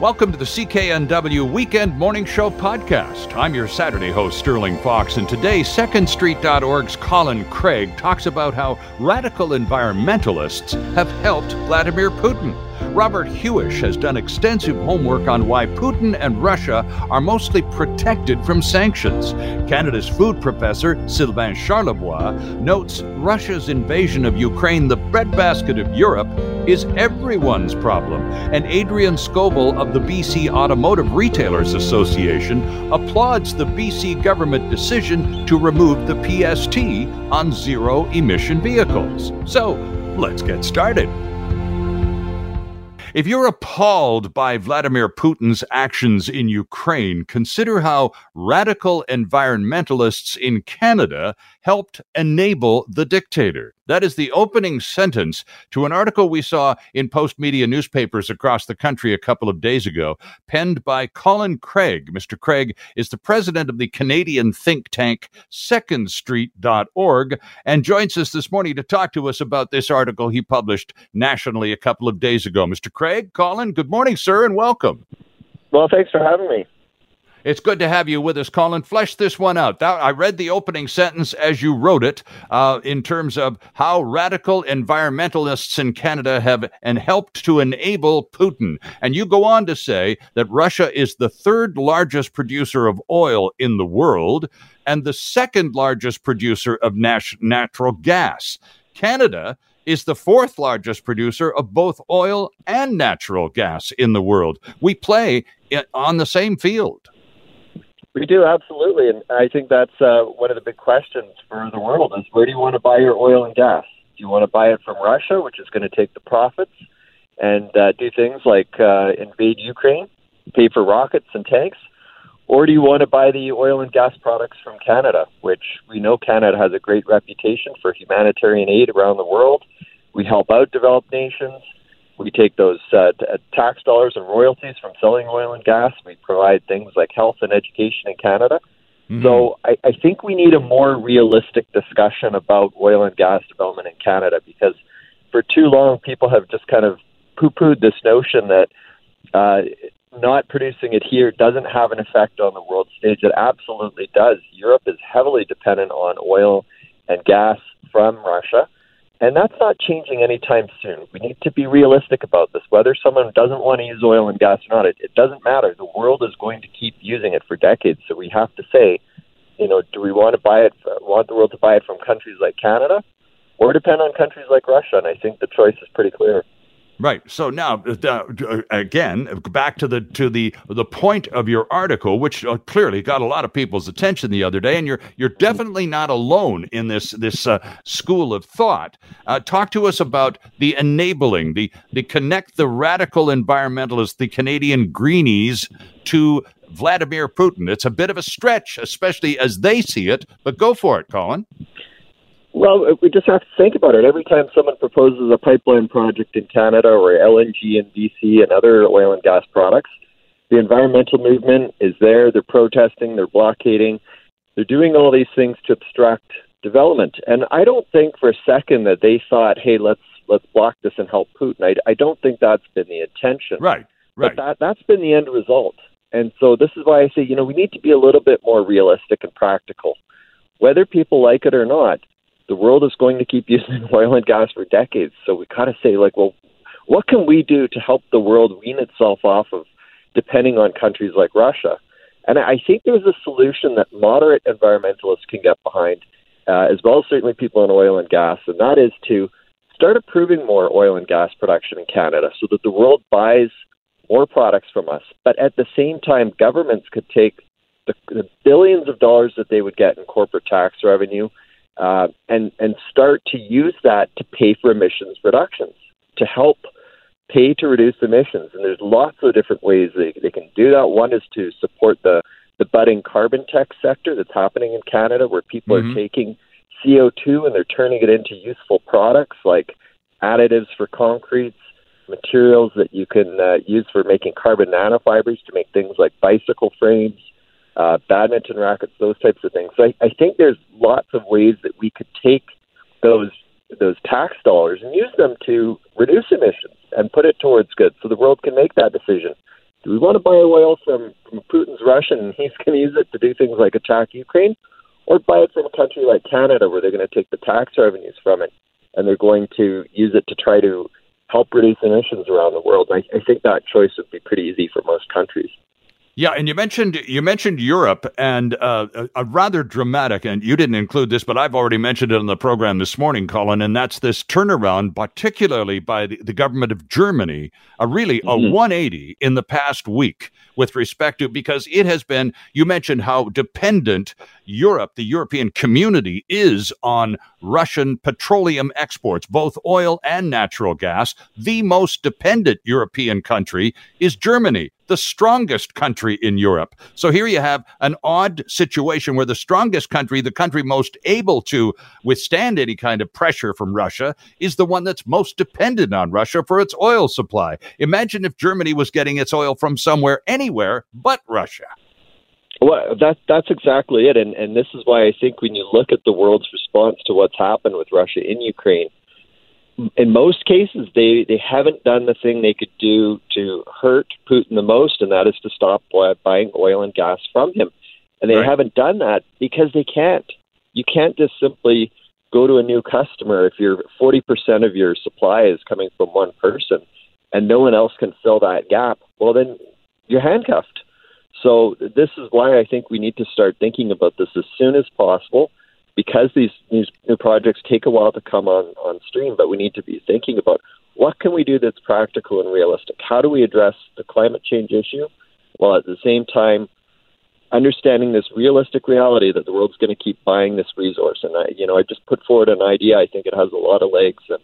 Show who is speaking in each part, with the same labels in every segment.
Speaker 1: Welcome to the CKNW Weekend Morning Show podcast. I'm your Saturday host, Sterling Faux, and today, SecondStreet.org's Colin Craig talks about how radical environmentalists have helped Vladimir Putin. Robert Huish has done extensive homework on why Putin and Russia are mostly protected from sanctions. Canada's food professor, Sylvain Charlebois, notes Russia's invasion of Ukraine, the breadbasket of Europe, is everyone's problem. And Adrian Scovill of the BC Automotive Retailers Association applauds the BC government decision to remove the PST on zero emission vehicles. So let's get started. If you're appalled by Vladimir Putin's actions in Ukraine, consider how radical environmentalists in Canada helped enable the dictator. That is the opening sentence to an article we saw in Postmedia newspapers across the country a couple of days ago, penned by Colin Craig. Mr. Craig is the president of the Canadian think tank secondstreet.org and joins us this morning to talk to us about this article he published nationally a couple of days ago. Mr. Craig, Colin, good morning, sir, and welcome.
Speaker 2: Well, thanks for having me.
Speaker 1: It's good to have you with us, Colin. Flesh this one out. I read the opening sentence as you wrote it uh, in terms of how radical environmentalists in Canada have and helped to enable Putin. And you go on to say that Russia is the third largest producer of oil in the world and the second largest producer of nat- natural gas. Canada is the fourth largest producer of both oil and natural gas in the world. We play on the same field.
Speaker 2: We do absolutely, and I think that's uh, one of the big questions for the world: is where do you want to buy your oil and gas? Do you want to buy it from Russia, which is going to take the profits and uh, do things like uh, invade Ukraine, pay for rockets and tanks, or do you want to buy the oil and gas products from Canada, which we know Canada has a great reputation for humanitarian aid around the world? We help out developed nations. We take those uh, t- uh, tax dollars and royalties from selling oil and gas. We provide things like health and education in Canada. Mm-hmm. So I, I think we need a more realistic discussion about oil and gas development in Canada because for too long people have just kind of poo-pooed this notion that uh, not producing it here doesn't have an effect on the world stage. It absolutely does. Europe is heavily dependent on oil and gas from Russia. And that's not changing anytime soon. We need to be realistic about this. Whether someone doesn't want to use oil and gas or not, it, it doesn't matter. The world is going to keep using it for decades. So we have to say, you know, do we want to buy it, want the world to buy it from countries like Canada or depend on countries like Russia? And I think the choice is pretty clear.
Speaker 1: Right. So now, uh, uh, again, back to the to the the point of your article, which uh, clearly got a lot of people's attention the other day, and you're you're definitely not alone in this this uh, school of thought. Uh, talk to us about the enabling, the the connect the radical environmentalists, the Canadian greenies, to Vladimir Putin. It's a bit of a stretch, especially as they see it, but go for it, Colin.
Speaker 2: Well, we just have to think about it. Every time someone proposes a pipeline project in Canada or LNG in BC and other oil and gas products, the environmental movement is there. They're protesting, they're blockading, they're doing all these things to obstruct development. And I don't think for a second that they thought, "Hey, let's let's block this and help Putin." I, I don't think that's been the intention.
Speaker 1: Right. Right.
Speaker 2: But that that's been the end result. And so this is why I say, you know, we need to be a little bit more realistic and practical. Whether people like it or not, the world is going to keep using oil and gas for decades. So we got to say, like, well, what can we do to help the world wean itself off of depending on countries like Russia? And I think there's a solution that moderate environmentalists can get behind, uh, as well as certainly people in oil and gas, and that is to start approving more oil and gas production in Canada so that the world buys more products from us. But at the same time, governments could take the, the billions of dollars that they would get in corporate tax revenue uh, and and start to use that to pay for emissions reductions to help pay to reduce emissions. And there's lots of different ways they, they can do that. One is to support the the budding carbon tech sector that's happening in Canada, where people mm-hmm. are taking CO2 and they're turning it into useful products like additives for concretes, materials that you can uh, use for making carbon nanofibers to make things like bicycle frames, uh, badminton rackets, those types of things. So I, I think there's lots of ways that we could take those those tax dollars and use them to reduce emissions and put it towards good, so the world can make that decision. Do we want to buy oil from, from Putin's Russia and he's going to use it to do things like attack Ukraine? Or buy it from a country like Canada where they're going to take the tax revenues from it and they're going to use it to try to help reduce emissions around the world? I, I think that choice would be pretty easy for most countries.
Speaker 1: Yeah, and you mentioned you mentioned Europe and uh, a, a, rather dramatic, and you didn't include this, but I've already mentioned it on the program this morning, Colin, and that's this turnaround, particularly by the, the government of Germany, a really mm-hmm. a 180 in the past week with respect to because it has been. You mentioned how dependent Europe, the European community, is on Russian petroleum exports, both oil and natural gas. The most dependent European country is Germany the strongest country in Europe. So here you have an odd situation where the strongest country, the country most able to withstand any kind of pressure from Russia, is the one that's most dependent on Russia for its oil supply. Imagine if Germany was getting its oil from somewhere, anywhere but Russia.
Speaker 2: Well, that, that's exactly it. And, and this is why I think when you look at the world's response to what's happened with Russia in Ukraine, in most cases, they, they haven't done the thing they could do to hurt Putin the most, and that is to stop buying oil and gas from him. And they right. haven't done that because they can't. You can't just simply go to a new customer if you're 40% of your supply is coming from one person and no one else can fill that gap. Well, then you're handcuffed. So, this is why I think we need to start thinking about this as soon as possible because these, these new projects take a while to come on, on stream, but we need to be thinking about what can we do that's practical and realistic? How do we address the climate change issue while at the same time understanding this realistic reality that the world's going to keep buying this resource? And I, you know, I just put forward an idea. I think it has a lot of legs, and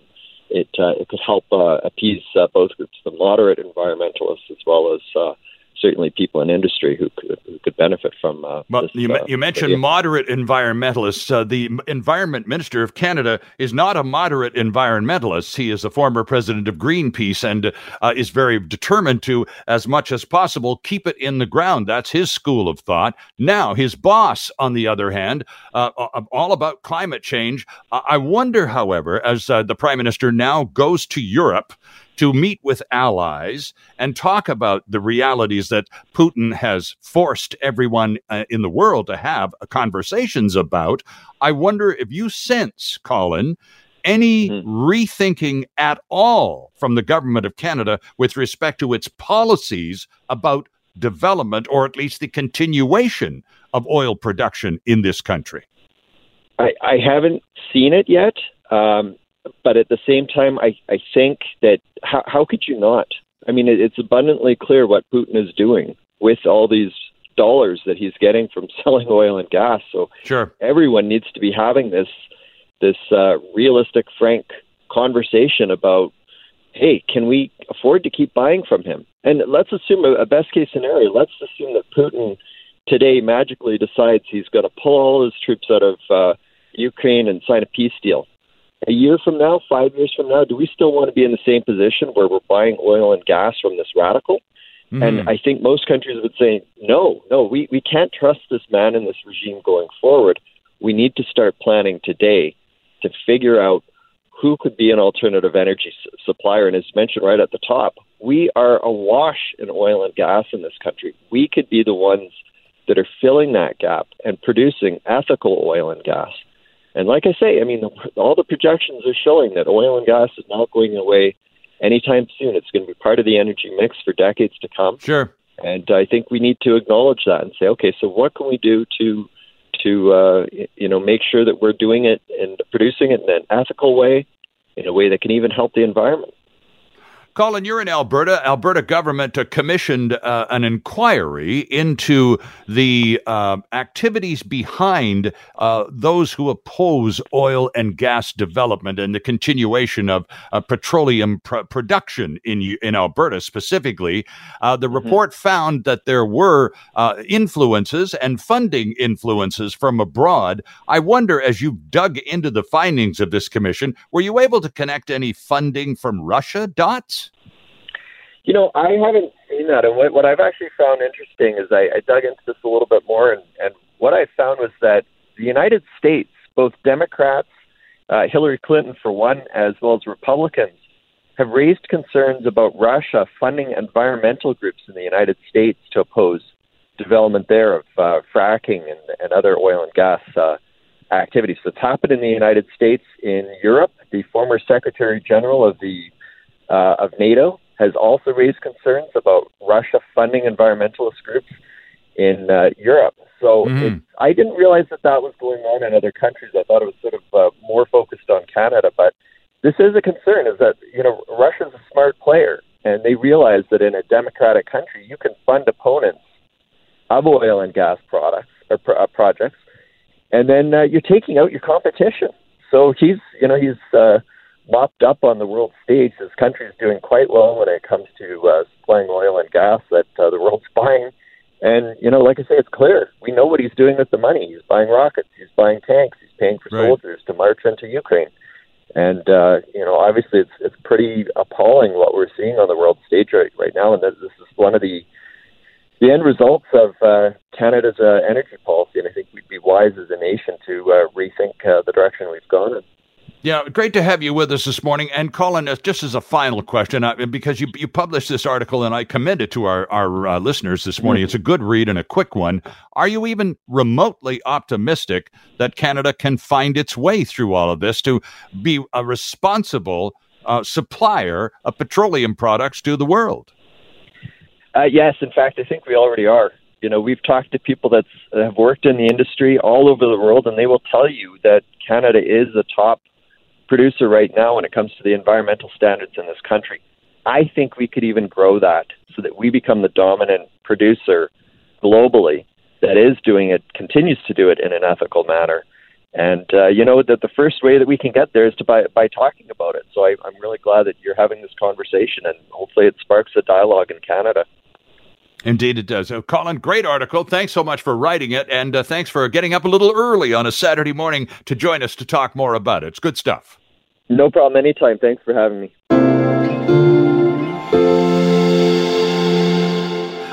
Speaker 2: it uh, it could help uh, appease uh, both groups, the moderate environmentalists as well as uh, certainly people in industry who could, who could benefit from. Uh,
Speaker 1: well, this, you, uh, you mentioned moderate environmentalists. Uh, the Environment Minister of Canada is not a moderate environmentalist. He is a former president of Greenpeace and uh, is very determined to, as much as possible, keep it in the ground. That's his school of thought. Now, his boss, on the other hand, uh, uh, all about climate change. I wonder, however, as the prime minister now goes to Europe to meet with allies and talk about the realities that Putin has forced everyone uh, in the world to have conversations about. I wonder if you sense, Colin, any mm-hmm. rethinking at all from the government of Canada with respect to its policies about development or at least the continuation of oil production in this country?
Speaker 2: I, I haven't seen it yet. Um, but at the same time, I, I think that how, how could you not? I mean, it, it's abundantly clear what Putin is doing with all these dollars that he's getting from selling oil and gas. So
Speaker 1: sure.
Speaker 2: everyone needs to be having this this uh, realistic, frank conversation about, hey, can we afford to keep buying from him? And let's assume a, a best case scenario. Let's assume that Putin today magically decides he's going to pull all his troops out of uh, Ukraine and sign a peace deal a year from now, five years from now, do we still want to be in the same position where we're buying oil and gas from this radical? Mm-hmm. And I think most countries would say, no, no, we, we can't trust this man and this regime going forward. We need to start planning today to figure out who could be an alternative energy supplier. And as mentioned right at the top, we are awash in oil and gas in this country. We could be the ones that are filling that gap and producing ethical oil and gas. And like I say, I mean, all the projections are showing that oil and gas is not going away anytime soon. It's going to be part of the energy mix for decades to come.
Speaker 1: Sure.
Speaker 2: And I think we need to acknowledge that and say, okay, so what can we do to to uh, you know make sure that we're doing it and producing it in an ethical way, in a way that can even help the environment.
Speaker 1: Colin, you're in Alberta. Alberta government uh, commissioned uh, an inquiry into the uh, activities behind uh, those who oppose oil and gas development and the continuation of uh, petroleum pr- production in in Alberta specifically. Uh, the mm-hmm. report found that there were influences and funding influences from abroad. I wonder, as you dug into the findings of this commission, were you able to connect any funding from Russia dots?
Speaker 2: You know, I haven't seen that. And what, what I've actually found interesting is I, I dug into this a little bit more, and, and what I found was that the United States, both Democrats, uh, Hillary Clinton for one, as well as Republicans, have raised concerns about Russia funding environmental groups in the United States to oppose development there of uh, fracking and, and, other oil and gas uh, activities. It's happened in the United States. In Europe, the former Secretary General of the uh, of NATO has also raised concerns about Russia funding environmentalist groups in uh, Europe. So mm-hmm. I didn't realize that that was going on in other countries. I thought it was sort of uh, more focused on Canada, but this is a concern. Is that you know Russia's a smart player, and they realize that in a democratic country you can fund opponents of oil and gas products or pro- uh, projects, and then uh, you're taking out your competition. So he's you know he's uh, mopped up on the world stage. His country is doing quite well when it comes to uh, supplying oil and gas that uh, the world's buying. And you know, like I say, it's clear we know what he's doing with the money. He's buying rockets, he's buying tanks, he's paying for right. soldiers to march into Ukraine. And uh, you know, obviously, it's it's pretty appalling what we're seeing on the world stage right right now. And this is one of the the end results of uh, Canada's uh, energy policy. And I think we'd be wise as a nation to uh, rethink uh, the direction we've gone in.
Speaker 1: Yeah, great to have you with us this morning. And Colin, uh, just as a final question, uh, because you, you published this article and I commend it to our, our uh, listeners this morning. It's a good read and a quick one. Are you even remotely optimistic that Canada can find its way through all of this to be a responsible uh, supplier of petroleum products to the world?
Speaker 2: Uh, yes, in fact, I think we already are. You know, we've talked to people that have worked in the industry all over the world, and they will tell you that Canada is the top producer right now when it comes to the environmental standards in this country. I think we could even grow that so that we become the dominant producer globally that is doing it, continues to do it in an ethical manner. And uh, you know that the first way that we can get there is to by by talking about it. So I, I'm really glad that you're having this conversation, and hopefully it sparks a dialogue in Canada.
Speaker 1: Indeed, it does. Uh, Colin, great article. Thanks so much for writing it, and uh, thanks for getting up a little early on a Saturday morning to join us to talk more about it. It's good stuff.
Speaker 2: No problem. Anytime. Thanks for having me.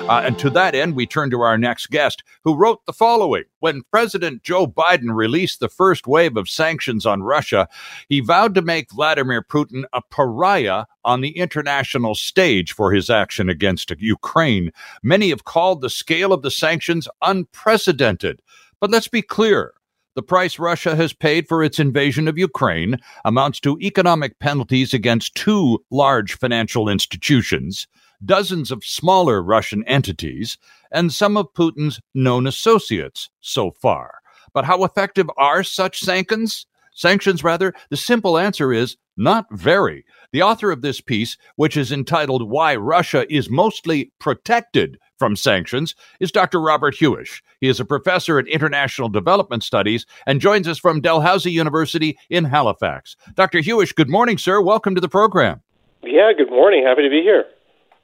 Speaker 1: Uh, and to that end, we turn to our next guest, who wrote the following When President Joe Biden released the first wave of sanctions on Russia, he vowed to make Vladimir Putin a pariah on the international stage for his action against Ukraine. Many have called the scale of the sanctions unprecedented. But let's be clear. The price Russia has paid for its invasion of Ukraine amounts to economic penalties against two large financial institutions dozens of smaller Russian entities, and some of Putin's known associates so far. But how effective are such sanctions? Sanctions, rather, the simple answer is not very. The author of this piece, which is entitled Why Russia is Mostly Protected from Sanctions, is Dr. Robert Huish. He is a professor at International Development Studies and joins us from Dalhousie University in Halifax. Dr. Huish, good morning, sir. Welcome to the program.
Speaker 3: Yeah, good morning. Happy to be here.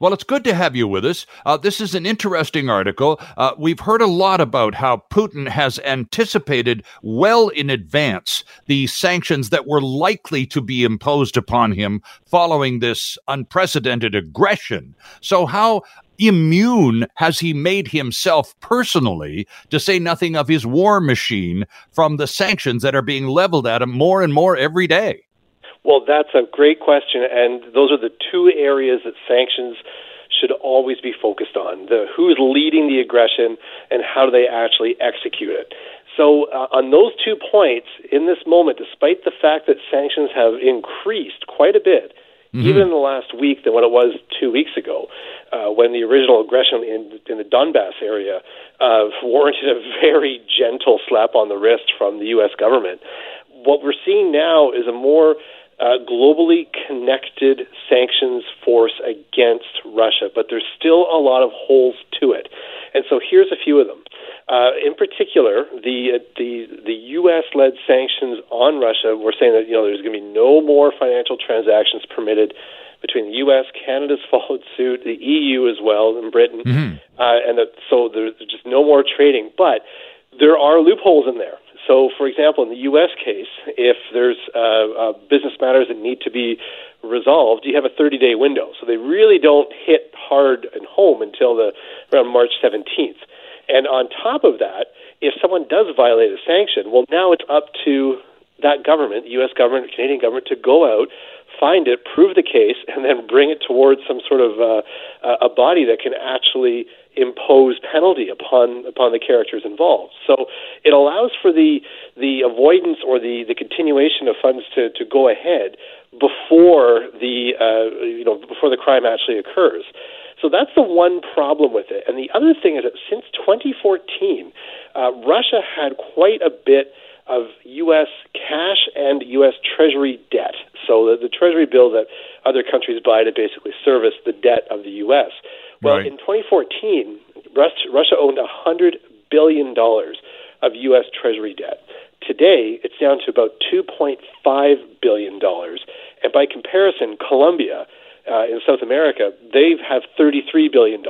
Speaker 1: Well, it's good to have you with us. Uh, this is an interesting article. Uh, we've heard a lot about how Putin has anticipated well in advance the sanctions that were likely to be imposed upon him following this unprecedented aggression. So, how immune has he made himself personally, to say nothing of his war machine, from the sanctions that are being leveled at him more and more every day?
Speaker 3: Well, that's a great question, and those are the two areas that sanctions should always be focused on: the who's leading the aggression and how do they actually execute it. So, uh, on those two points, in this moment, despite the fact that sanctions have increased quite a bit, mm-hmm. even in the last week than what it was two weeks ago, uh, when the original aggression in, in the Donbass area uh, warranted a very gentle slap on the wrist from the U.S. government. What we're seeing now is a more uh, globally connected sanctions force against Russia, but there's still a lot of holes to it. And so here's a few of them. Uh, in particular, the uh, the the U.S.-led sanctions on Russia. We're saying that you know there's going to be no more financial transactions permitted between the U.S., Canada's followed suit, the EU as well, and Britain, mm-hmm. uh, and that, so there's just no more trading. But there are loopholes in there. So, for example, in the U.S. case, if there's uh, uh, business matters that need to be resolved, you have a 30-day window. So they really don't hit hard and home until the around March 17th. And on top of that, if someone does violate a sanction, well, now it's up to that government, the U.S. government, Canadian government, to go out, find it, prove the case, and then bring it towards some sort of uh, a body that can actually impose penalty upon upon the characters involved. So it allows for the the avoidance or the, the continuation of funds to, to go ahead before the uh, you know before the crime actually occurs. So that's the one problem with it. And the other thing is that since 2014, uh, Russia had quite a bit of U.S. cash and U.S. Treasury debt. So the, the Treasury bill that other countries buy to basically service the debt of the U.S. Well, right. in 2014, Russia owned $100 billion of U.S. Treasury debt. Today, it's down to about $2.5 billion. And by comparison, Colombia uh, in South America, they have $33 billion.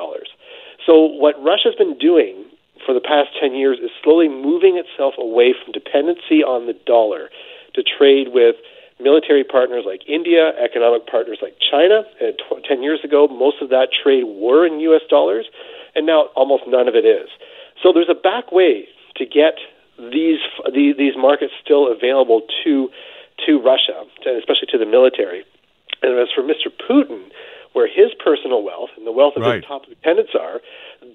Speaker 3: So, what Russia's been doing for the past 10 years is slowly moving itself away from dependency on the dollar to trade with military partners like India, economic partners like China. Uh, tw- 10 years ago, most of that trade were in U.S. dollars, and now almost none of it is. So there's a back way to get these the, these markets still available to to Russia, and especially to the military. And as for Mr. Putin, where his personal wealth and the wealth of right. his top lieutenants are,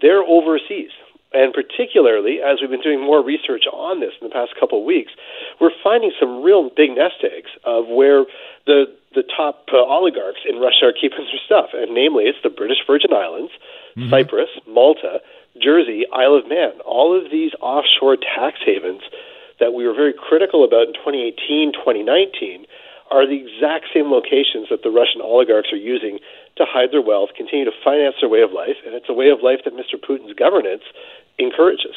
Speaker 3: they're overseas. And particularly, as we've been doing more research on this in the past couple of weeks, we're finding some real big nest eggs of where the the top uh, oligarchs in Russia are keeping their stuff, and namely, it's the British Virgin Islands, mm-hmm. Cyprus, Malta, Jersey, Isle of Man. All of these offshore tax havens that we were very critical about in 2018, 2019 are the exact same locations that the Russian oligarchs are using to hide their wealth, continue to finance their way of life, and it's a way of life that Mr. Putin's governance encourages.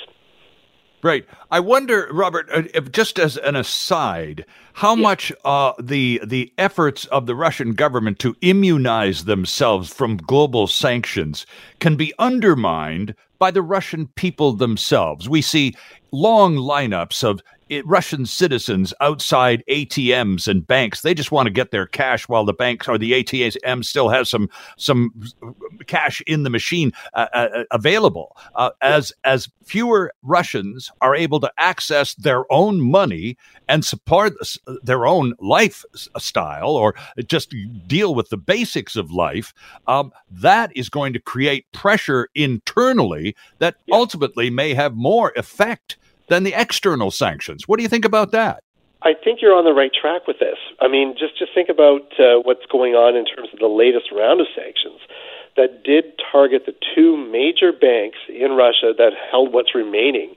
Speaker 1: Right. I wonder, Robert, uh, if, just as an aside, how much uh, the the efforts of the Russian government to immunize themselves from global sanctions can be undermined by the Russian people themselves. We see long lineups of it, Russian citizens outside ATMs and banks. They just want to get their cash while the banks or the ATM still has some some cash in the machine uh, uh, available. Uh, as as fewer Russians are able to access their own money and support their own lifestyle or just deal with the basics of life, um, that is going to create pressure internally that yeah. ultimately may have more effect than the external sanctions. What do you think about that?
Speaker 3: I think you're on the right track with this. I mean, just just think about uh, what's going on in terms of the latest round of sanctions that did target the two major banks in Russia that held what's remaining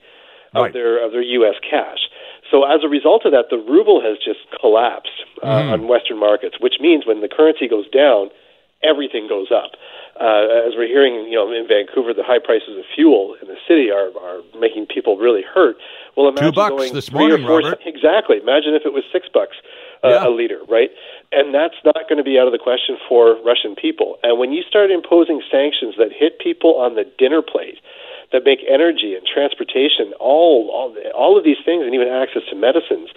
Speaker 3: of right. their of their U.S. cash. So as a result of that, the ruble has just collapsed uh, mm. on Western markets, which means when the currency goes down, everything goes up uh, as we're hearing, you know, in Vancouver, the high prices of fuel in the city are are making people really hurt. Well, imagine
Speaker 1: two bucks
Speaker 3: going
Speaker 1: this morning,
Speaker 3: four,
Speaker 1: Robert.
Speaker 3: Exactly. Imagine if it was six bucks uh, yeah. a liter, right? And that's not going to be out of the question for Russian people. And when you start imposing sanctions that hit people on the dinner plate, that make energy and transportation, all all all of these things, and even access to medicines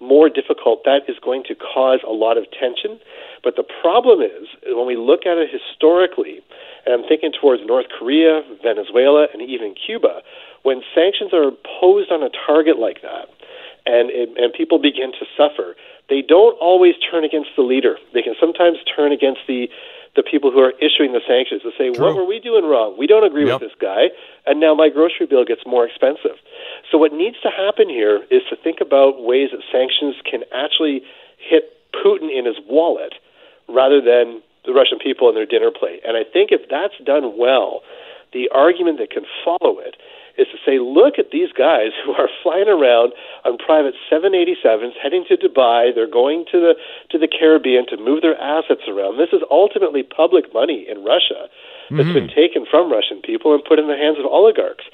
Speaker 3: more difficult, that is going to cause a lot of tension. But the problem is, when we look at it historically, and I'm thinking towards North Korea, Venezuela, and even Cuba, when sanctions are imposed on a target like that, and, it, and people begin to suffer, they don't always turn against the leader. They can sometimes turn against the the people who are issuing the sanctions to say, True. what were we doing wrong? We don't agree yep. with this guy, and now my grocery bill gets more expensive. So what needs to happen here is to think about ways that sanctions can actually hit Putin in his wallet rather than the Russian people in their dinner plate. And I think if that's done well, the argument that can follow it is to say, look at these guys who are flying around on private 787s, heading to Dubai. They're going to the to the Caribbean to move their assets around. This is ultimately public money in Russia that's mm-hmm. been taken from Russian people and put in the hands of oligarchs.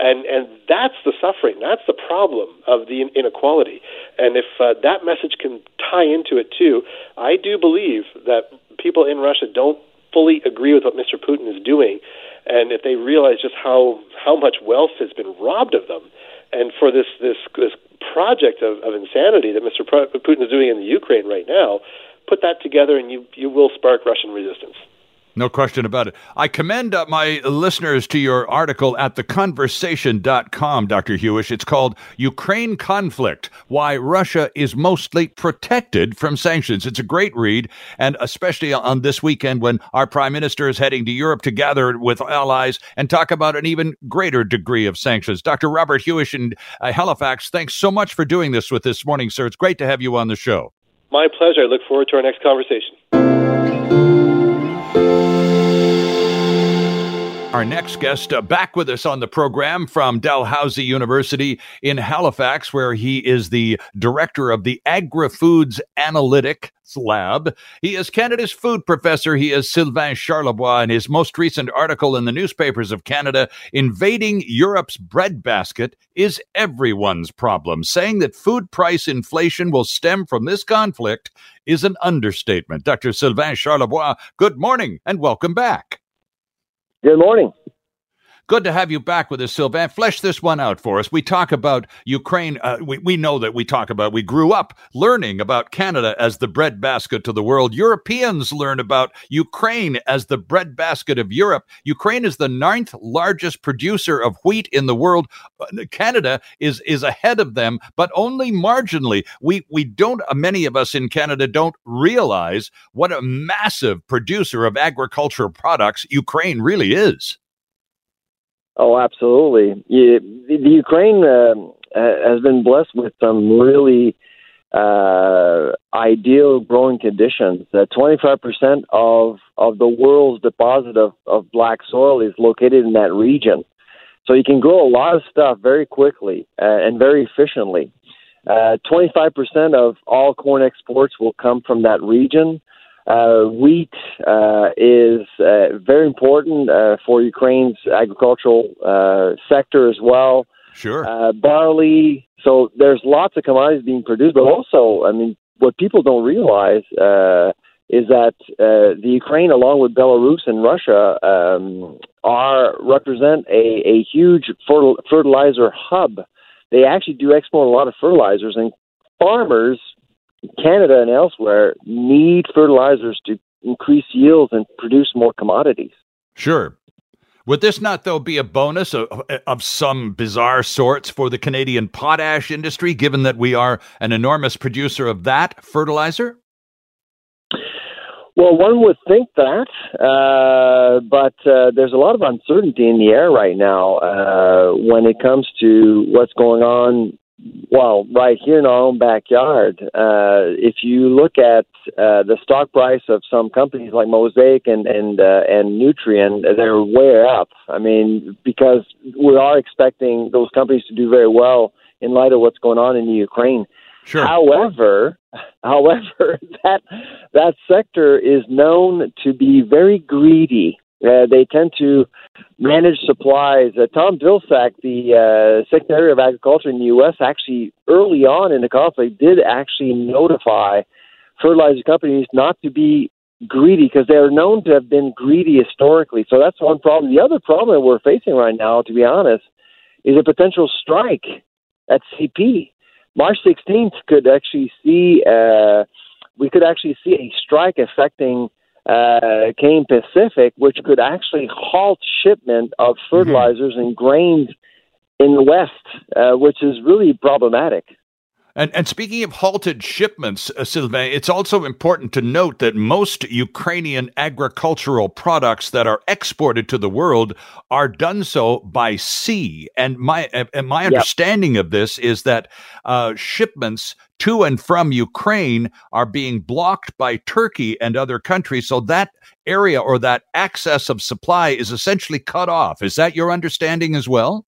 Speaker 3: And and that's the suffering. That's the problem of the inequality. And if uh, that message can tie into it too, I do believe that people in Russia don't fully agree with what Mr. Putin is doing, and if they realize just how how much wealth has been robbed of them, and for this this this project of, of insanity that Mr. Putin is doing in the Ukraine right now, put that together, and you you will spark Russian resistance.
Speaker 1: No question about it. I commend uh, my listeners to your article at theconversation.com, Dr. Huish. It's called Ukraine Conflict Why Russia is Mostly Protected from Sanctions. It's a great read, and especially on this weekend when our prime minister is heading to Europe to gather with allies and talk about an even greater degree of sanctions. Dr. Robert Huish in uh, Halifax, thanks so much for doing this with this morning, sir. It's great to have you on the show.
Speaker 3: My pleasure. I look forward to our next conversation. Thank you.
Speaker 1: Our next guest uh, back with us on the program from Dalhousie University in Halifax, where he is the director of the Agri Foods Analytics Lab. He is Canada's food professor. He is Sylvain Charlebois, and his most recent article in the newspapers of Canada, Invading Europe's Breadbasket is Everyone's Problem. Saying that food price inflation will stem from this conflict is an understatement. Dr. Sylvain Charlebois, good morning and welcome back.
Speaker 4: Good morning.
Speaker 1: Good to have you back with us, Sylvain. Flesh this one out for us. We talk about Ukraine. Uh, we, we know that we talk about, we grew up learning about Canada as the breadbasket to the world. Europeans learn about Ukraine as the breadbasket of Europe. Ukraine is the ninth largest producer of wheat in the world. Uh, Canada is, is ahead of them, but only marginally. We, we don't, uh, many of us in Canada don't realize what a massive producer of agricultural products Ukraine really is.
Speaker 4: Oh, absolutely. The, Ukraine uh, has been blessed with some really uh, ideal growing conditions. Uh, 25% of, of the world's deposit of, of black soil is located in that region. So you can grow a lot of stuff very quickly uh, and very efficiently. Uh, 25% of all corn exports will come from that region. Uh, wheat uh, is uh, very important uh, for Ukraine's agricultural uh, sector as well.
Speaker 1: Sure.
Speaker 4: Uh, barley. So there's lots of commodities being produced, but also, I mean, what people don't realize is that the Ukraine, along with Belarus and Russia, um, are represent a, a huge fertilizer hub. They actually do export a lot of fertilizers, and farmers Canada and elsewhere need fertilizers to increase yields and produce more commodities.
Speaker 1: Sure. Would this not, though, be a bonus of, of some bizarre sorts for the Canadian potash industry, given that we are an enormous producer of that fertilizer?
Speaker 4: Well, one would think that, uh, but uh, there's a lot of uncertainty in the air right now uh, when it comes to what's going on well, right here in our own backyard, uh, if you look at uh, the stock price of some companies like Mosaic and and uh, and Nutrien, they're way up. I mean, because we are expecting those companies to do very well in light of what's going on in the Ukraine.
Speaker 1: Sure.
Speaker 4: However, however, that that sector is known to be very greedy. Uh, they tend to manage supplies. Uh, Tom Vilsack, the uh, Secretary of Agriculture in the U.S., actually early on in the conflict did actually notify fertilizer companies not to be greedy because they are known to have been greedy historically. So that's one problem. The other problem that we're facing right now, to be honest, is a potential strike at CP. March 16th could actually see uh, we could actually see a strike affecting uh, Canadian Pacific, which could actually halt shipment of mm-hmm. fertilizers mm-hmm. and grains in the West, uh, which is really problematic.
Speaker 1: And, and speaking of halted shipments, uh, Sylvain, it's also important to note that most Ukrainian agricultural products that are exported to the world are done so by sea. And my and my yep. understanding of this is that uh, shipments to and from Ukraine are being blocked by Turkey and other countries. So that area or that access of supply is essentially cut off. Is that your understanding as well?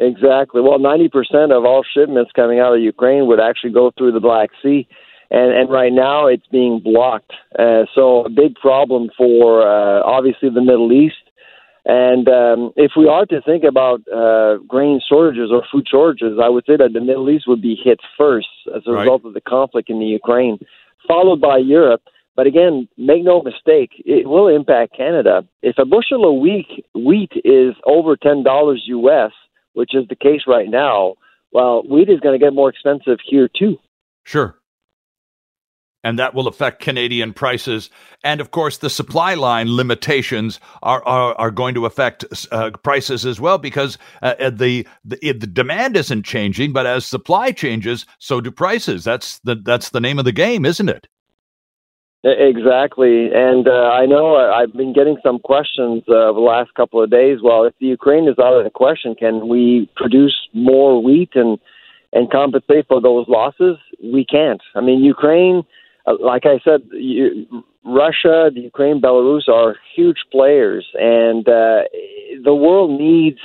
Speaker 4: Exactly. Well, 90% of all shipments coming out of Ukraine would actually go through the Black Sea. And, and right now it's being blocked. Uh, so, a big problem for uh, obviously the Middle East. And um, if we are to think about uh, grain shortages or food shortages, I would say that the Middle East would be hit first as a right. result of the conflict in the Ukraine, followed by Europe. But again, make no mistake, it will impact Canada. If a bushel of wheat, wheat is over ten dollars US, which is the case right now, well, wheat is going to get more expensive here too.
Speaker 1: Sure. and that will affect Canadian prices. And of course, the supply line limitations are are, are going to affect uh, prices as well because uh, uh the, the the demand isn't changing, but as supply changes, so do prices. That's the that's the name of the game, isn't it?
Speaker 4: Exactly, and uh, I know I've been getting some questions uh, the last couple of days. Well, if the Ukraine is out of the question, can we produce more wheat and and compensate for those losses? We can't. I mean, Ukraine uh, like I said, you, Russia, the Ukraine, Belarus are huge players, and uh, the world needs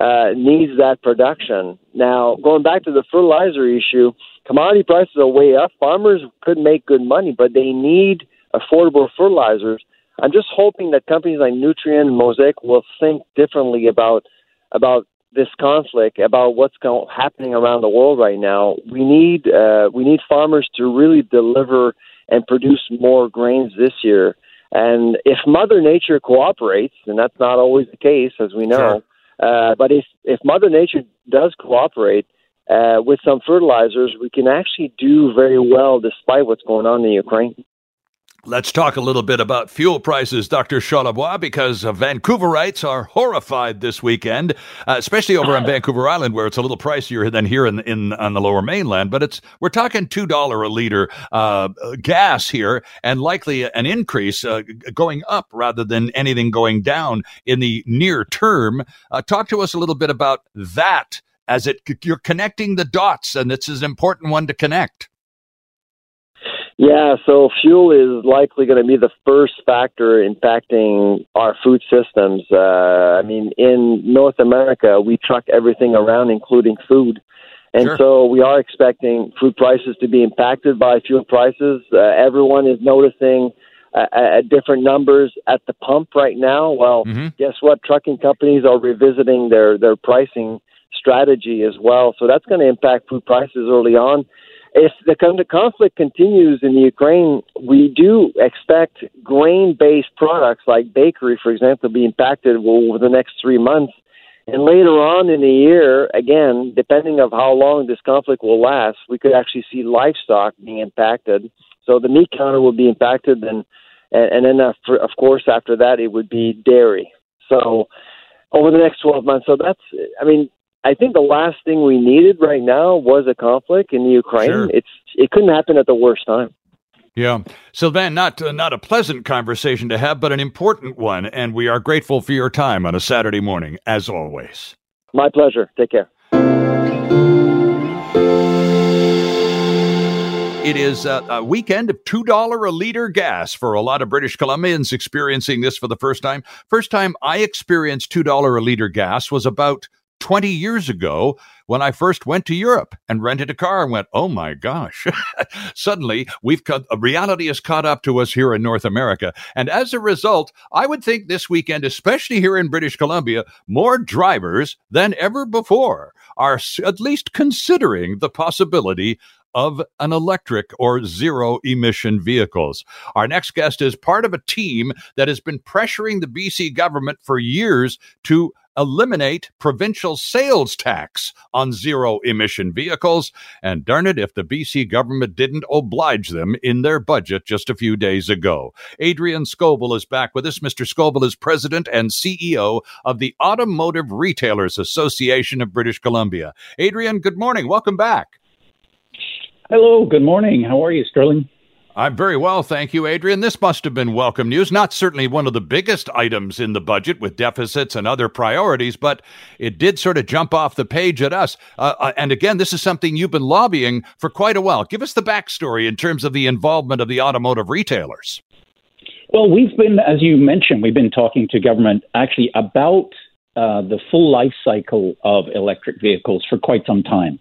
Speaker 4: uh, needs that production. Now, going back to the fertilizer issue, commodity prices are way up. Farmers could make good money, but they need affordable fertilizers. I'm just hoping that companies like Nutrien and Mosaic will think differently about about this conflict about what's going, happening around the world right now, we need uh, we need farmers to really deliver and produce more grains this year. And if Mother Nature cooperates, and that's not always the case, as we know, sure. Uh, but if if Mother Nature does cooperate uh, with some fertilizers, we can actually do very well despite what's going on in Ukraine.
Speaker 1: Let's talk a little bit about fuel prices, Dr. Charlebois, because uh, Vancouverites are horrified this weekend, uh, especially over on Vancouver Island, where it's a little pricier than here in, in on the Lower Mainland. But it's we're talking two dollar a liter uh, gas here, and likely an increase uh, going up rather than anything going down in the near term. Uh, talk to us a little bit about that, as it you're connecting the dots, and it's an important one to connect.
Speaker 4: Yeah, so fuel is likely going to be the first factor impacting our food systems. Uh, I mean, in North America, we truck everything around, including food. And sure. so we are expecting food prices to be impacted by fuel prices. Uh, everyone is noticing uh, at different numbers at the pump right now. Well, mm-hmm. guess what? Trucking companies are revisiting their, their pricing strategy as well. So that's going to impact food prices early on if the, conflict continues in the Ukraine, we do expect grain-based products like bakery, for example, to be impacted over the next three months. And later on in the year, again, depending of how long this conflict will last, we could actually see livestock being impacted. So the meat counter will be impacted, and and, then uh, of course after that it would be dairy. So over the next 12 months. So that's, I mean, I think the last thing we needed right now was a conflict in the Ukraine. Sure. It's it couldn't happen at the worst time.
Speaker 1: Yeah, Sylvain, not uh, not a pleasant conversation to have, but an important one, and we are grateful for your time on a Saturday morning, as always.
Speaker 4: My pleasure. Take care.
Speaker 1: It is a, a, weekend of $2 a liter gas for a lot of British Columbians experiencing this for the first time. First time I experienced $2 a liter gas was about 20 years ago when I first went to Europe and rented a car and went, oh my gosh. Suddenly, we've cut, reality has caught up to us here in North America. And as a result, I would think this weekend, especially here in British Columbia, more drivers than ever before are at least considering the possibility of an electric or zero emission vehicles. Our next guest is part of a team that has been pressuring the BC government for years to eliminate provincial sales tax on zero emission vehicles. And darn it, if the BC government didn't oblige them in their budget just a few days ago. Adrian Scoble is back with us. Mr. Scoble is president and CEO of the Automotive Retailers Association of British Columbia. Adrian, good morning. Welcome back.
Speaker 5: Hello, good morning. How are you, Sterling?
Speaker 1: I'm very well, thank you, Adrian. This must have been welcome news. Not certainly one of the biggest items in the budget with deficits and other priorities, but it did sort of jump off the page at us. Uh, uh, and again, this is something you've been lobbying for quite a while. Give us the backstory in terms of the involvement of the automotive retailers.
Speaker 5: Well, we've been, as you mentioned, we've been talking to government actually about uh, the full life cycle of electric vehicles for quite some time.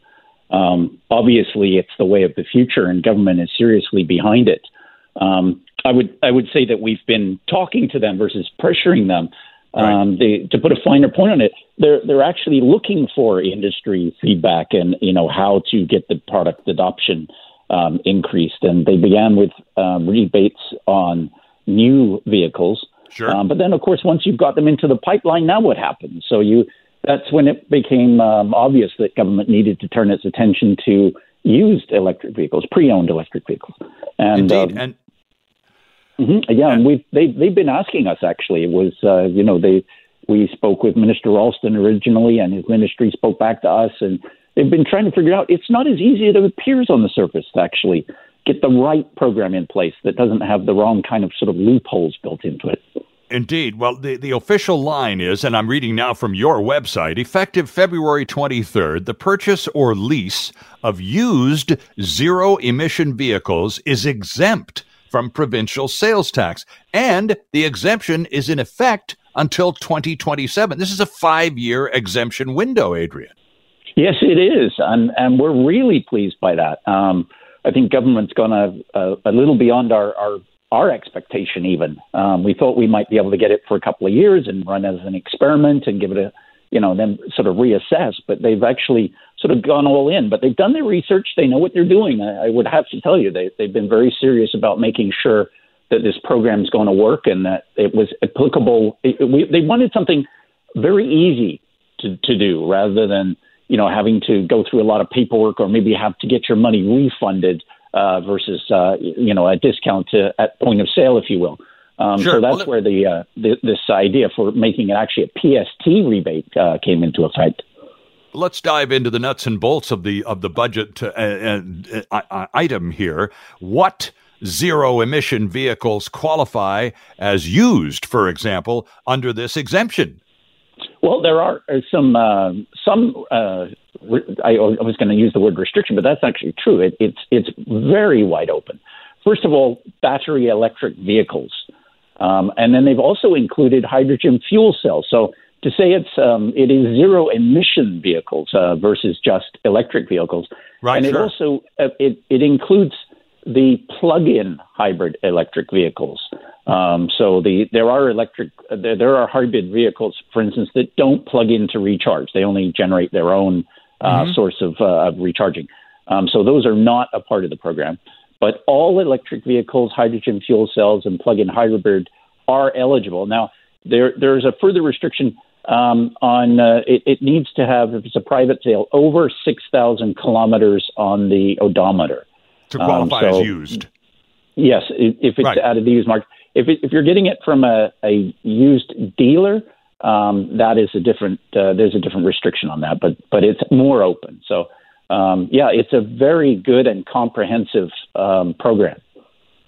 Speaker 5: Um, obviously, it's the way of the future, and government is seriously behind it. Um, I would I would say that we've been talking to them versus pressuring them. Um, they, to put a finer point on it, they're they're actually looking for industry feedback and you know how to get the product adoption um, increased. And they began with um, rebates on new vehicles.
Speaker 1: Sure. Um,
Speaker 5: but then, of course, once you've got them into the pipeline, now what happens? So you that's when it became um, obvious that government needed to turn its attention to used electric vehicles, pre-owned electric vehicles.
Speaker 1: And, Indeed, um, and
Speaker 5: mm-hmm, yeah, and we they they've been asking us actually. It was uh, you know they we spoke with Minister Ralston originally, and his ministry spoke back to us, and they've been trying to figure out. It's not as easy as it appears on the surface to actually get the right program in place that doesn't have the wrong kind of sort of loopholes built into it.
Speaker 1: Indeed. Well, the, the official line is, and I'm reading now from your website, effective February 23rd, the purchase or lease of used zero emission vehicles is exempt from provincial sales tax. And the exemption is in effect until 2027. This is a five year exemption window, Adrian.
Speaker 5: Yes, it is. And, and we're really pleased by that. Um, I think government's gone a, a, a little beyond our, our our expectation even. Um, we thought we might be able to get it for a couple of years and run as an experiment and give it a, you know, then sort of reassess. But they've actually sort of gone all in. But they've done their research. They know what they're doing. I, I would have to tell you, they, they've been very serious about making sure that this program is going to work and that it was applicable. It, we, they wanted something very easy to, to do rather than, you know, having to go through a lot of paperwork or maybe have to get your money refunded uh, versus uh, you know a discount to, at point of sale, if you will. Um, sure. So that's well, where the, uh, the, this idea for making it actually a PST rebate uh, came into effect.
Speaker 1: Let's dive into the nuts and bolts of the of the budget uh, uh, item here. What zero emission vehicles qualify as used, for example, under this exemption?
Speaker 5: Well, there are some uh, some. Uh, I, I, was going to use the word restriction, but that's actually true. It, it's it's very wide open. First of all, battery electric vehicles, um, and then they've also included hydrogen fuel cells. So to say it's um, it is zero emission vehicles uh, versus just electric vehicles,
Speaker 1: right?
Speaker 5: And
Speaker 1: sure.
Speaker 5: it also uh, it it includes the plug-in hybrid electric vehicles. Um, so the there are electric there, there, are hybrid vehicles, for instance, that don't plug in to recharge. They only generate their own uh, mm-hmm. source of, uh, of recharging. Um, so those are not a part of the program. But all electric vehicles, hydrogen fuel cells, and plug-in hybrid are eligible. Now there there's a further restriction um, on uh, it, it, needs to have if it's a private sale over six thousand kilometers on the odometer
Speaker 1: to qualify um, so, as used.
Speaker 5: Yes, if it's right. out of the used market. If, it, if you're getting it from a, a used dealer, um, that is a different. Uh, there's a different restriction on that, but but it's more open. So um, yeah, it's a very good and comprehensive um, program.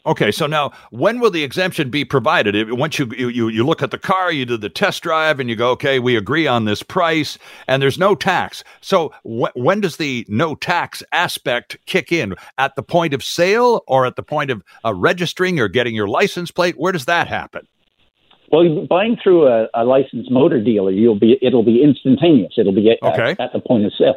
Speaker 1: Okay, so now when will the exemption be provided? Once you, you you look at the car, you do the test drive, and you go, okay, we agree on this price, and there's no tax. So wh- when does the no tax aspect kick in? At the point of sale, or at the point of uh, registering or getting your license plate? Where does that happen?
Speaker 5: Well, buying through a, a licensed motor dealer, you'll be it'll be instantaneous. It'll be at,
Speaker 1: okay.
Speaker 5: at, at the point of sale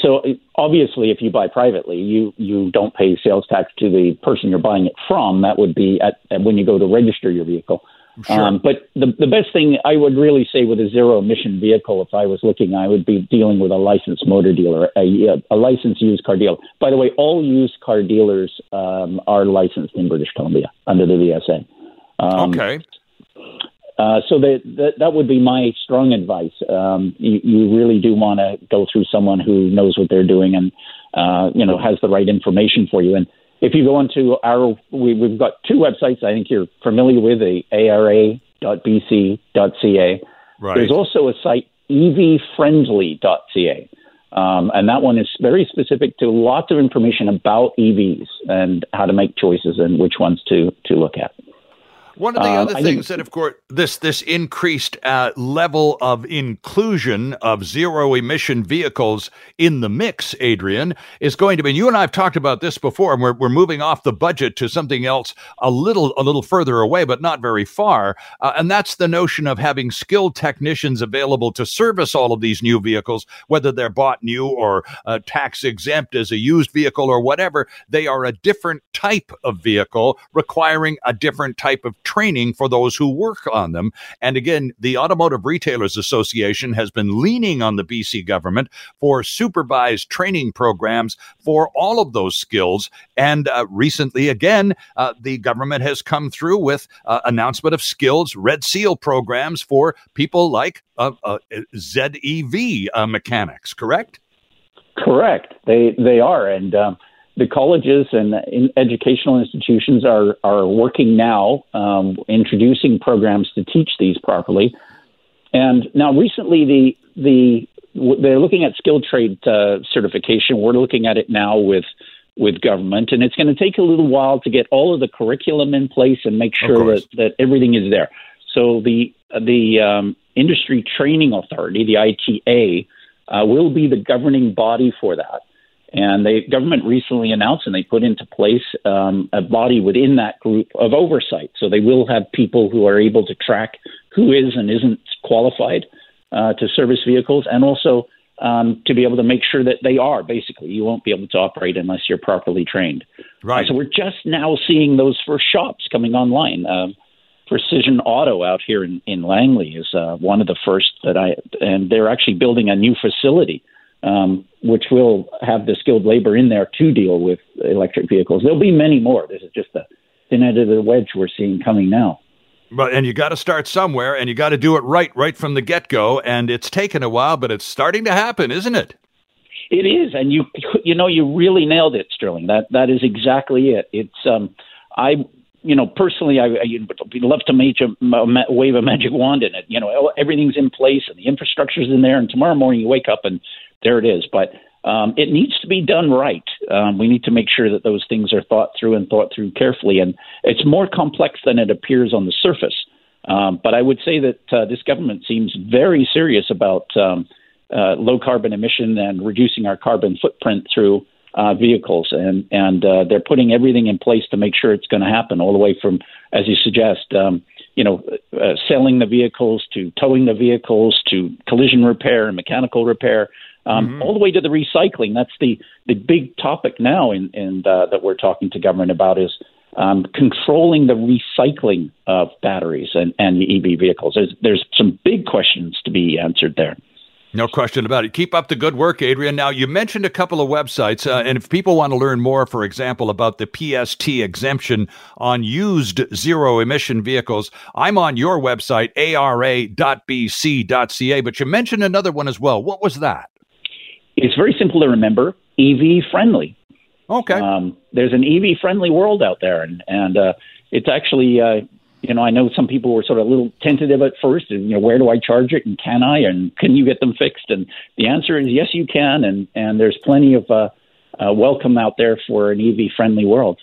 Speaker 5: so obviously, if you buy privately, you you don't pay sales tax to the person you're buying it from. That would be at, at when you go to register your vehicle.
Speaker 1: Sure. Um,
Speaker 5: but the the best thing I would really say with a zero emission vehicle, if I was looking, I would be dealing with a licensed motor dealer, a, a licensed used car dealer. By the way, all used car dealers um, are licensed in British Columbia under the VSA.
Speaker 1: Um, okay.
Speaker 5: Uh, so that, that, that would be my strong advice. Um, you, you, really do want to go through someone who knows what they're doing and uh, you know has the right information for you. And if you go onto our, we, we've got two websites. I think you're familiar with the ARA.bc.ca.
Speaker 1: Right.
Speaker 5: There's also a site evfriendly.ca. Um, and that one is very specific to lots of information about EVs and how to make choices and which ones to to look at.
Speaker 1: One of the um, other things that, of course, this this increased uh, level of inclusion of zero emission vehicles in the mix, Adrian, is going to be. And you and I have talked about this before, and we're we're moving off the budget to something else a little a little further away, but not very far. Uh, and that's the notion of having skilled technicians available to service all of these new vehicles, whether they're bought new or uh, tax exempt as a used vehicle or whatever. They are a different type of vehicle requiring a different type of training for those who work on them. And again, the Automotive Retailers Association has been leaning on the BC government for supervised training programs for all of those skills. And uh, recently, again, uh, the government has come through with uh, announcement of skills red seal programs for people like uh, uh, ZEV uh, mechanics, correct?
Speaker 5: Correct. They they are, and um, the colleges and in educational institutions are are working now, um, introducing programs to teach these properly. And now, recently, the the they're looking at skilled trade uh, certification. We're looking at it now with with government, and it's going to take a little while to get all of the curriculum in place and make sure that, that everything is there. So the the um, Industry Training Authority, the ITA, uh, will be the governing body for that. And the government recently announced and they put into place um, a body within that group of oversight. So they will have people who are able to track who is and isn't qualified uh, to service vehicles and also um, to be able to make sure that they are. Basically, you won't be able to operate unless you're properly trained.
Speaker 1: Right.
Speaker 5: Uh, so we're just now seeing those first shops coming online. Um, Precision Auto out here in, in Langley is uh, one of the first that I, and they're actually building a new facility, um, which will have the skilled labor in there to deal with electric vehicles. There'll be many more. This is just the thin end of the wedge we're seeing coming now.
Speaker 1: But and you got to start somewhere, and you got to do it right, right from the get go. And it's taken a while, but it's starting to happen, isn't it?
Speaker 5: It is, and you you know you really nailed it, Sterling. That that is exactly it. It's um, I you know, personally, I, I would love to make a, wave a magic wand in it. You know, everything's in place and the infrastructure's in there, and tomorrow morning you wake up and there it is. But um, it needs to be done right. Um, we need to make sure that those things are thought through and thought through carefully. And it's more complex than it appears on the surface. Um, but I would say that uh, this government seems very serious about um, uh, low carbon emission and reducing our carbon footprint through uh, vehicles, and and uh, they're putting everything in place to make sure it's going to happen, all the way from, as you suggest, um, you know, uh, selling the vehicles to towing the vehicles to collision repair and mechanical repair, um, mm-hmm. all the way to the recycling. That's the the big topic now, in, in uh, that we're talking to government about is. Um, controlling the recycling of batteries and, and the EV vehicles. There's, there's some big questions to be answered there.
Speaker 1: No question about it. Keep up the good work, Adrian. Now, you mentioned a couple of websites, uh, and if people want to learn more, for example, about the PST exemption on used zero emission vehicles, I'm on your website, ara.bc.ca, but you mentioned another one as well. What was that?
Speaker 5: It's very simple to remember EV friendly.
Speaker 1: Okay.
Speaker 5: Um, there's an EV friendly world out there, and, and uh, it's actually uh, you know, I know some people were sort of a little tentative at first, and you know, where do I charge it, and can I, and can you get them fixed? And the answer is yes, you can, and and there's plenty of uh, uh, welcome out there for an EV friendly world.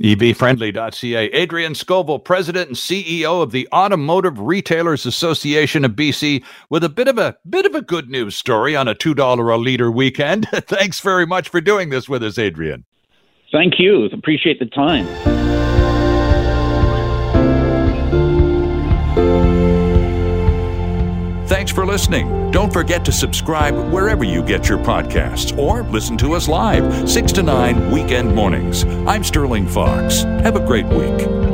Speaker 1: EVfriendly.ca. Adrian Scovill, President and CEO of the Automotive Retailers Association of BC, with a bit of a bit of a good news story on a two dollar a liter weekend. Thanks very much for doing this with us, Adrian.
Speaker 5: Thank you. Appreciate the time.
Speaker 1: Thanks for listening. Don't forget to subscribe wherever you get your podcasts or listen to us live 6 to 9 weekend mornings. I'm Sterling Faux. Have a great week.